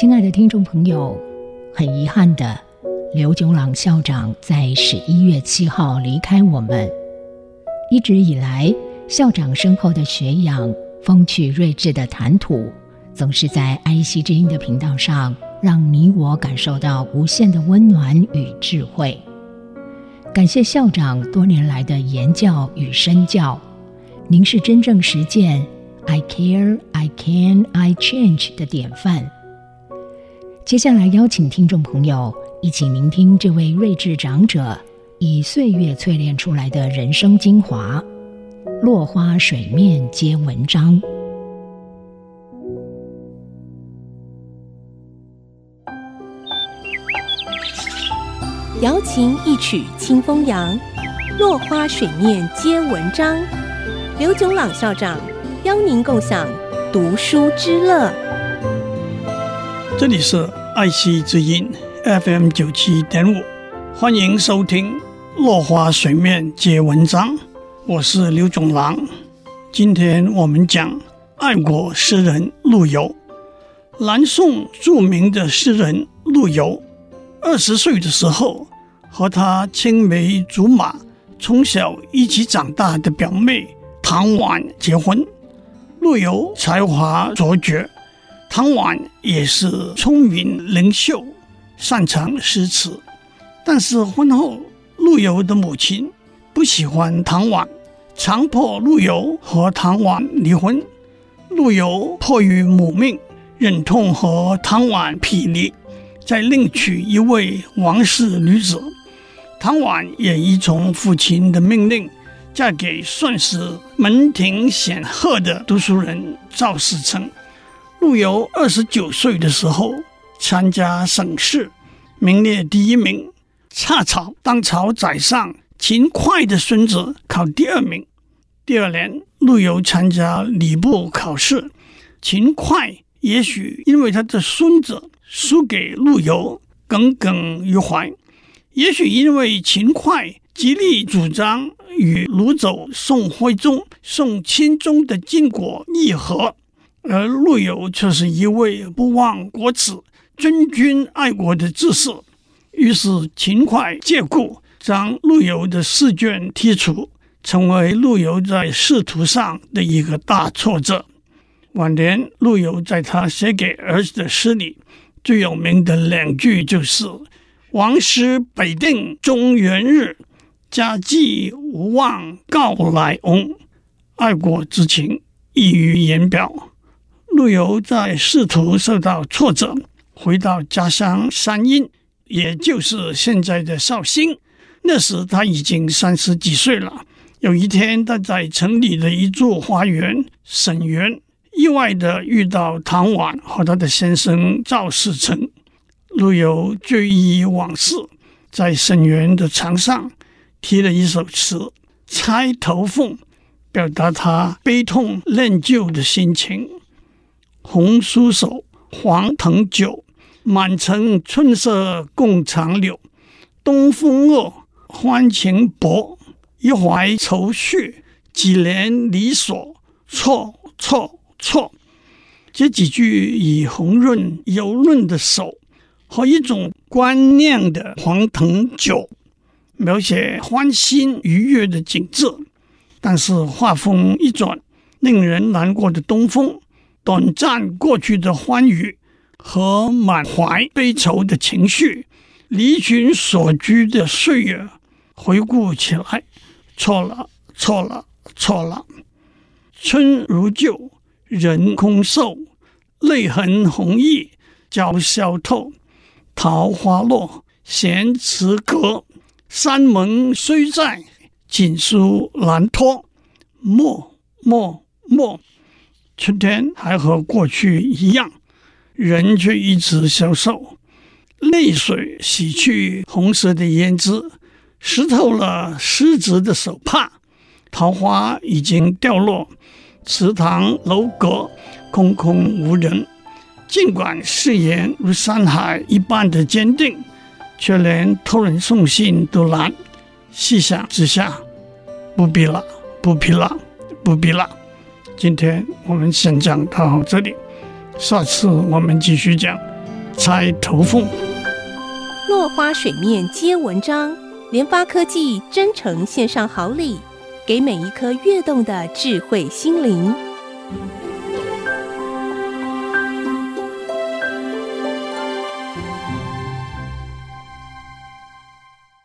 亲爱的听众朋友，很遗憾的，刘炯朗校长在十一月七号离开我们。一直以来，校长深厚的学养、风趣睿智的谈吐，总是在爱惜之音的频道上，让你我感受到无限的温暖与智慧。感谢校长多年来的言教与身教，您是真正实践 “I care, I can, I change” 的典范。接下来邀请听众朋友一起聆听这位睿智长者以岁月淬炼出来的人生精华，落花水面皆文章。瑶琴一曲清风扬，落花水面皆文章。刘炯朗校长邀您共享读书之乐。这里是爱惜之音 FM 九七点五，欢迎收听《落花水面皆文章》，我是刘总郎。今天我们讲爱国诗人陆游。南宋著名的诗人陆游，二十岁的时候，和他青梅竹马、从小一起长大的表妹唐婉结婚。陆游才华卓绝，唐婉也是聪明灵秀，擅长诗词。但是婚后，陆游的母亲不喜欢唐婉，强迫陆游和唐婉离婚。陆游迫于母命，忍痛和唐婉匹离，再另娶一位王氏女子。唐婉也依从父亲的命令，嫁给算是门庭显赫的读书人赵士诚。陆游二十九岁的时候参加省试，名列第一名，恰巧当朝宰相秦桧的孙子考第二名。第二年，陆游参加礼部考试，秦桧也许因为他的孙子输给陆游，耿耿于怀。也许因为秦桧极力主张与掳走宋徽宗、宋钦宗的经国议和，而陆游却是一位不忘国耻、尊君爱国的志士，于是秦桧借故将陆游的试卷剔除，成为陆游在仕途上的一个大挫折。晚年，陆游在他写给儿子的诗里，最有名的两句就是。王师北定中原日，家祭无忘告乃翁。爱国之情溢于言表。陆游在仕途受到挫折，回到家乡山阴，也就是现在的绍兴。那时他已经三十几岁了。有一天，他在城里的一座花园沈园，意外地遇到唐婉和他的先生赵士诚。陆游追忆往事，在沈园的墙上题了一首词《钗头凤》，表达他悲痛恋旧的心情。红酥手，黄藤酒，满城春色共长柳。东风恶，欢情薄，一怀愁绪，几年离索，错错错。这几句以红润油润的手。和一种观念的黄藤酒，描写欢欣愉悦的景致，但是画风一转，令人难过的东风，短暂过去的欢愉和满怀悲愁的情绪，离群所居的岁月，回顾起来，错了，错了，错了。春如旧，人空瘦，泪痕红浥鲛绡透。桃花落，闲池阁。山盟虽在，锦书难托。默默默，春天还和过去一样，人却一直消瘦。泪水洗去红色的胭脂，湿透了湿子的手帕。桃花已经掉落，池塘楼阁空空无人。尽管誓言如山海一般的坚定，却连托人送信都难。细想之下，不必了，不必了，不必了。今天我们先讲到这里，下次我们继续讲猜头凤。落花水面皆文章，联发科技真诚献上好礼，给每一颗跃动的智慧心灵。